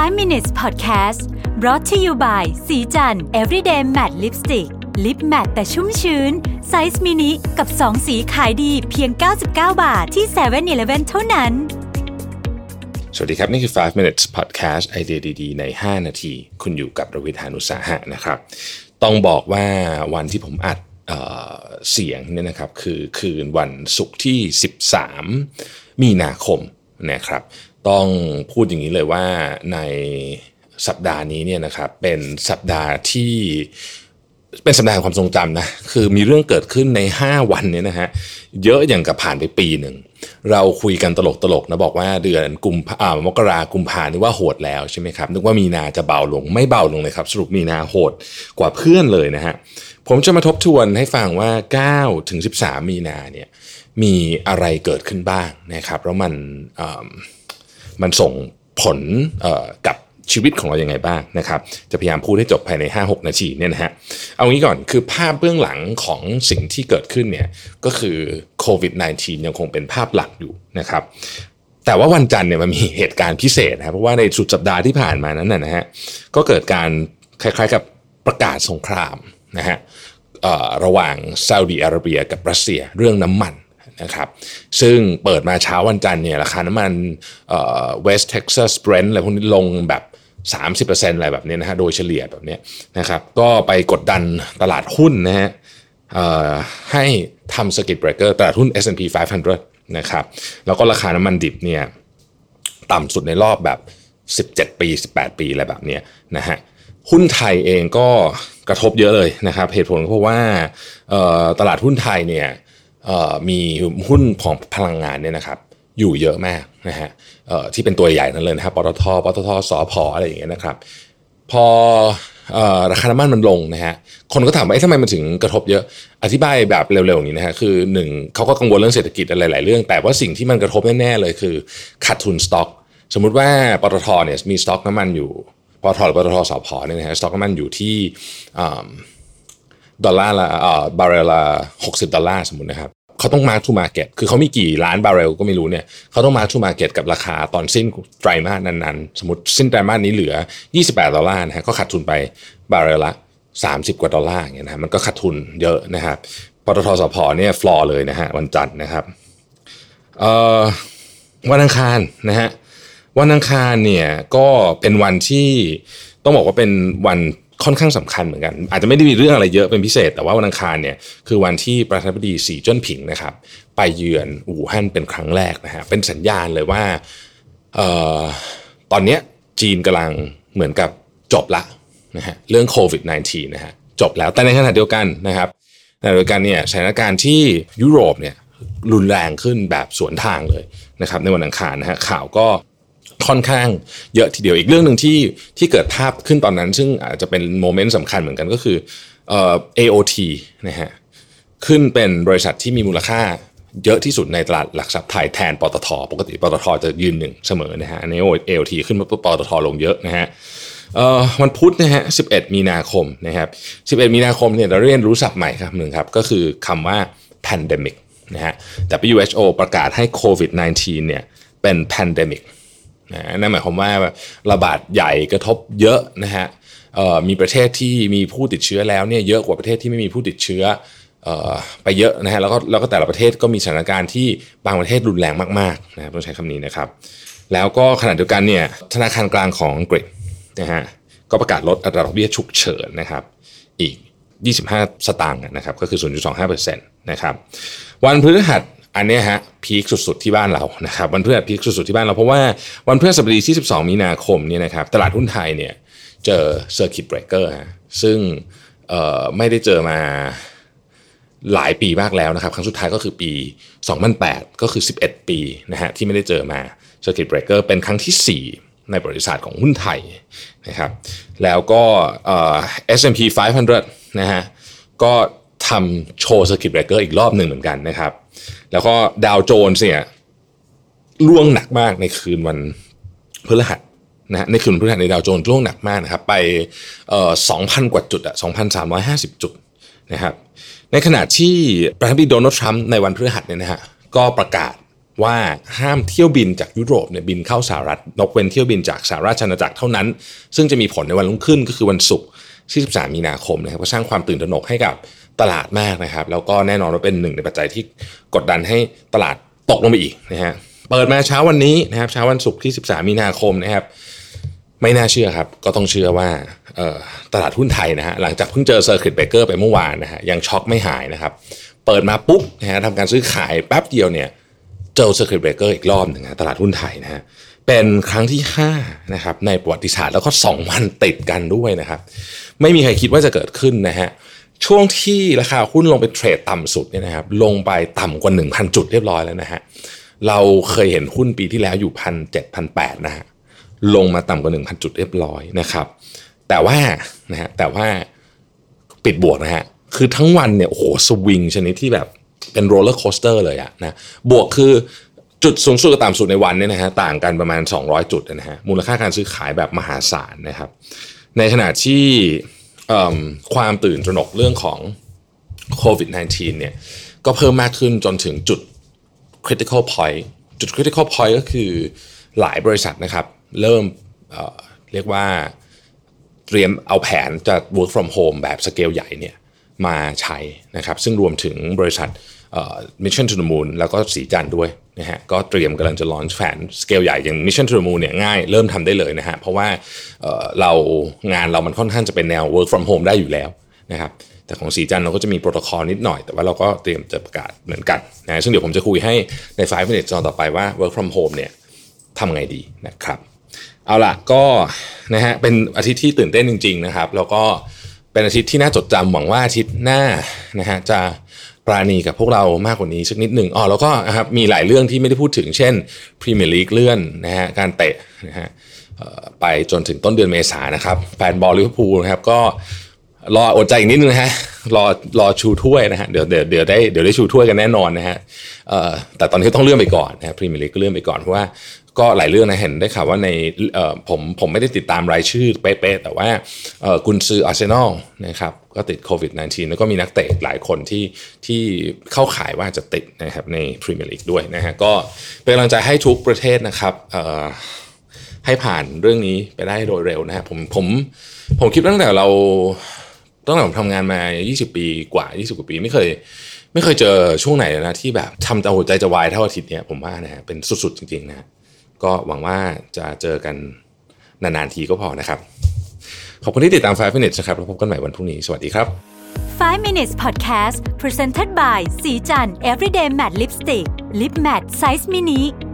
5 minutes podcast brought to you by ศรีจันทร์ everyday matte lipstick lip matte แต่ชุ่มชื้น size mini กับ 2 สีขายดีเพียง 99 บาทที่7 e เ e ่ e อเท่านั้น สวัสดีครับ นี่คือ 5 minutes podcast ไอเดียดีๆ ใน 5 นาที คุณอยู่กับรวิศ หาญอุตสาหะนะครับ ต้องบอกว่าวันที่ผมอัดเเสียงเนี่ยนะครับคือคืนวันศุกร์ที่ 13 มีนาคมนะครับ ต้องพูดอย่างนี้เลยว่าในสัปดาห์นี้เนี่ยนะครับเป็นสัปดาห์ที่เป็นสัปดาห์ความทรงจำนะคือมีเรื่องเกิดขึ้นใน 5 วันเนี่ยนะฮะเยอะอย่างกับผ่านไปปีหนึ่ง เราคุยกันตลกๆนะบอกว่าเดือนกุมภามกรากุมภานี่ว่าโหดแล้วใช่ไหมครับนึกว่ามีนาจะเบาลงไม่เบาลงเลยครับ สรุปมีนาโหดกว่าเพื่อนเลยนะฮะผมจะมาทบทวนให้ฟังว่า9ถึง13 มีนาเนี่ยมีอะไรเกิดขึ้นบ้างนะครับแล้วมัน มันส่งผลกับชีวิตของเรายังไงบ้างนะครับ จะพยายามพูดให้จบภายใน 5-6 นาทีเนี่ยนะฮะ เอางี้ก่อนคือภาพเบื้องหลังของสิ่งที่เกิดขึ้นเนี่ยก็คือโควิด -19 ยังคงเป็นภาพหลักอยู่นะครับ แต่ว่าวันจันทร์เนี่ยมันมีเหตุการณ์พิเศษนะครับเพราะว่าในสุดสัปดาห์ที่ผ่านมานั้นนะฮะก็เกิดการคล้ายๆกับประกาศสงครามนะฮะระหว่างซาอุดีอาระเบียกับรัสเซียเรื่องน้ำมัน นะครับซึ่งเปิดมาเช้าวันจันทร์เนี่ยราคาน้ำมันเวสต์เท็กซัสเบรนท์อะไรพวกนี้ลงแบบ 30%อะไรแบบนี้นะฮะโดยเฉลี่ยแบบนี้นะครับก็ไปกดดันตลาดหุ้นนะฮะให้ทำ circuit breaker ตลาดหุ้น S&P 500 นะครับแล้วก็ราคาน้ำมันดิบเนี่ยต่ำสุดในรอบแบบ 17 ปี 18 ปีอะไรแบบนี้นะฮะหุ้นไทยเองก็กระทบเยอะเลยนะครับเหตุผลเพราะว่าตลาดหุ้นไทยเนี่ย มีหุ้นของพลังงานเนี่ยนะครับอยู่เยอะมากนะฮะที่เป็นตัวใหญ่นั่นเลยนะครับปตทปตทสอพออะไรอย่างเงี้ยนะครับ พอราคาน้ำมันมันลงนะฮะคนก็ถามว่าทำไมมันถึงกระทบเยอะอธิบายแบบเร็วๆอย่างนี้นะฮะคือหนึ่งเขาก็กังวลเรื่องเศรษฐกิจอะไรหลายเรื่อง แต่ว่าสิ่งที่มันกระทบแน่ๆเลยคือขาดทุนสต็อก สมมุติว่าปตทเนี่ยมีสต็อกน้ำมันอยู่ปตทหรือปตทสอพอเนี่ยนะฮะสต็อกน้ำมันอยู่ที่ ดอลลาร์ละเอ่อบาร์เรลละหกสิบดอลลาร์สมมตินะครับเขาต้อง mark to market คือเขามีกี่ล้านบาร์เรลก็ไม่รู้เนี่ยเขาต้อง mark to market กับราคาตอนสิ้นไตรมาสนั้นๆ สมมติสิ้นไตรมาสนี้เหลือ 28 ดอลลาร์นะฮะก็ขาดทุนไปบาร์เรลละ 30 กว่าดอลลาร์อย่างเงี้ยนะมันก็ขาดทุนเยอะนะครับปตทสพเนี่ยฟลอร์เลยนะฮะวันจันทร์นะครับเอ่อวันอังคารนะฮะวันอังคารเนี่ยก็เป็นวันที่ต้องบอกว่าเป็นวัน ค่อนข้างสำคัญเหมือนกัน อาจจะไม่ได้มีเรื่องอะไรเยอะเป็นพิเศษ แต่ว่าวันอังคารเนี่ยคือวันที่ประธานาธิบดีสีจิ้นผิงนะครับ ไปเยือนอู่ฮั่นเป็นครั้งแรกนะฮะเป็นสัญญาณเลยว่าออตอนนี้จีนกำลังเหมือนกับจบละนะฮะเรื่องโควิด -19 นะฮะจบแล้วแต่ในขณะเดียวกันนะครับในขณะเดียวกันเนี่ยสถานการณ์ที่ยุโรปเนี่ยรุนแรงขึ้นแบบสวนทางเลยนะครับในวันอังคารนะฮะข่าวก็ ค่อนข้างเยอะทีเดียวอีกเรื่องหนึ่งที่ที่เกิดภาพขึ้นตอนนั้น ซึ่งอาจจะเป็นโมเมนต์สำคัญเหมือนกันก็คือเอ่อ AOT นะฮะขึ้นเป็นบริษัทที่มีมูลค่าเยอะที่สุดในตลาดหลักทรัพย์ไทยแทนปตทปกติปตทจะยืนหนึ่งเสมอนะฮะอันนี้ AOT ขึ้นมาปตทลงเยอะนะฮะวันพุธนะฮะ 11 มีนาคมนะครับ 11 มีนาคมเนี่ยเราเรียนรู้ศัพท์ใหม่ครับหนึ่งครับ ก็คือคำว่า pandemic นะฮะ WHO ประกาศให้โควิด -19 เนี่ยเป็น pandemic นะนั่นหมายความว่าระบาดใหญ่กระทบเยอะนะฮะมีประเทศที่มีผู้ติดเชื้อแล้วเนี่ยเยอะกว่าประเทศที่ไม่มีผู้ติดเชื้อไปเยอะนะฮะแล้วก็แล้วก็แต่ละประเทศก็มีสถานการณ์ที่บางประเทศรุนแรงมากๆนะครับต้องใช้คำนี้นะครับ แล้วก็ขณะเดียวกันเนี่ยธนาคารกลางของอังกฤษนะฮะก็ประกาศลดอัตราดอกเบี้ยฉุกเฉินนะครับ อีก 25 สตางค์นะครับก็คือ 0.25%นะครับวันพฤหัส อันนี้ฮะ peak สุดๆที่บ้านเรานะครับวันพฤหัส peak สุดๆที่บ้านเราเพราะว่าวันพฤหัสบดีที่ 12 มีนาคมเนี่ยนะครับตลาดหุ้นไทยเนี่ยเจอ circuit breaker ฮะซึ่งไม่ได้เจอมาหลายปีมากแล้วนะครับ ครั้งสุดท้ายก็คือปี 2008 ก็คือ 11 ปีนะฮะที่ไม่ได้เจอมา circuit breaker เป็นครั้งที่ 4 ในประวัติศาสตร์ของหุ้นไทยนะครับแล้วก็ S&P 500 นะฮะก็ทำโชว์ circuit breaker อีกรอบหนึ่งเหมือนกันนะครับ แล้วก็ดาวโจนส์เนี่ยร่วงหนักมากในคืนวันพฤหัสนะในคืนพฤหัสในดาวโจนส์ร่วงหนักมากนะครับ ไปเอ่อสองพันกว่าจุดอะสองพันสามร้อยห้าสิบจุดนะครับ ในขณะที่ประธานาธิบดีโดนัลด์ทรัมป์ในวันพฤหัสเนี่ยนะฮะก็ประกาศว่าห้ามเที่ยวบินจากยุโรปเนี่ยบินเข้าสหรัฐนกเว้นเที่ยวบินจากสหราชอาณาจักรเท่านั้น ซึ่งจะมีผลในวันรุ่งขึ้นก็คือวันศุกร์ที่ 13 มีนาคมนะครับก็สร้างความตื่นตระหนกให้กับ ตลาดมากนะครับ แล้วก็แน่นอนว่าเป็นหนึ่งในปัจจัยที่กดดันให้ตลาดตกลงไปอีกนะฮะเปิดมาเช้าวันนี้นะครับเช้าวันศุกร์ที่ 13 มีนาคมนะครับไม่น่าเชื่อครับ ก็ต้องเชื่อว่าตลาดหุ้นไทยนะฮะหลังจากเพิ่งเจอ circuit breaker ไปเมื่อวานนะฮะยังช็อกไม่หายนะครับ เปิดมาปุ๊บนะฮะทำการซื้อขายแป๊บเดียวเนี่ยเจอ circuit breaker อีกรอบหนึ่งนะตลาดหุ้นไทยนะฮะเป็นครั้งที่5นะครับในประวัติศาสตร์แล้วก็ 2 วันติดกันด้วยนะครับ ไม่มีใครคิดว่าจะเกิดขึ้นนะฮะ ช่วงที่ราคาหุ้นลงไป trade ต่ำสุดเนี่ยนะครับลงไปต่ำกว่า 1,000 จุดเรียบร้อยแล้วนะฮะเราเคยเห็นหุ้นปีที่แล้วอยู่พันเจ็ดพันแปดนะฮะลงมาต่ำกว่า 1,000 จุดเรียบร้อยนะครับ แต่ว่านะฮะแต่ว่าปิดบวกนะฮะคือทั้งวันเนี่ยโอ้โหสวิงชนิดที่แบบเป็น roller coaster เลยอะนะบวกคือจุดสูงสุดกับต่ำสุดในวันเนี่ยนะฮะต่างกันประมาณ 200 จุดนะฮะมูลค่าการซื้อขายแบบมหาศาลนะครับ ในขณะที่ ความตื่นตระหนกเรื่องของโควิด -19 เนี่ยก็เพิ่มมากขึ้นจนถึงจุด critical point จุด critical point ก็คือหลายบริษัทนะครับ เริ่มเเรียกว่าเตรียมเอาแผนจะ work from home แบบสเกลใหญ่เนี่ยมาใช้นะครับ ซึ่งรวมถึงบริษัท Mission to the Moon แล้วก็สีจันด้วยนะฮะก็เตรียมกำลังจะ launch แผนสเกลใหญ่อย่าง Mission to the Moon เนี่ยง่ายเริ่มทำได้เลยนะฮะเพราะว่าเเรางานเรามันค่อนข้างจะเป็นแนว work from home ได้อยู่แล้วนะครับแต่ของสีจันเราก็จะมีโปรโตคอลนิดหน่อย แต่ว่าเราก็เตรียมจะประกาศเหมือนกันนะซึ่งเดี๋ยวผมจะคุยให้ใน5 minutes ตอนต่อไปว่า work from home เนี่ยทำไงดีนะครับเอาล่ะก็นะฮะเป็นอาทิตย์ที่ตื่นเต้นจริง ๆ นะครับ แล้วก็เป็นอาทิตย์ที่น่าจดจำหวังว่าอาทิตย์หน้านะฮะจะ ปราณีกับพวกเรามากกว่านี้สักนิดหนึ่งอ๋อแล้วก็นะครับมีหลายเรื่องที่ไม่ได้พูดถึงเช่นพรีเมียร์ลีกเลื่อนนะฮะการเตะนะฮะไปจนถึงต้นเดือนเมษายนนะครับแฟนบอลลิเวอร์พูลนะครับก็รออดใจอีกนิดนึงนะฮะรอรอชูถ้วยนะฮะเดี๋ยวเดี๋ยวเดี๋ยวได้เดี๋ยวได้ชูถ้วยกันแน่นอนนะฮะแต่ตอนนี้ต้องเลื่อนไปก่อนนะพรีเมียร์ลีกก็เลื่อนไปก่อนเพราะว่า ก็หลายเรื่องนะเห็นได้ข่าวว่าในผมผมไม่ได้ติดตามรายชื่อเป๊ะๆแต่ว่ากุนซืออาร์เซนอลนะครับก็ติดโควิด -19 แล้วก็มีนักเตะหลายคนที่ที่เข้าข่ายว่าจะติดนะครับในพรีเมียร์ลีกด้วยนะฮะก็เป็นกำลังใจให้ทุกประเทศนะครับให้ผ่านเรื่องนี้ไปได้โดยเร็วนะฮะผมผมผมคิดตั้งแต่เราตั้งแต่ผมทำงานมา 20 ปีกว่า 20 กว่าปีไม่เคย ไม่เคยเจอช่วงไหนนะที่แบบทำจหัวใจจะวายเท่าอาทิตย์นี้ผมว่านะฮะเป็นสุดๆจริงๆนะ ก็หวังว่าจะเจอกันนานๆทีก็พอนะครับ ขอบคุณที่ติดตาม 5 minutes นะครับ แล้วพบกันใหม่วันพรุ่งนี้ สวัสดีครับ 5 minutes podcast presented by สีจัน everyday matte lipstick lip matte size mini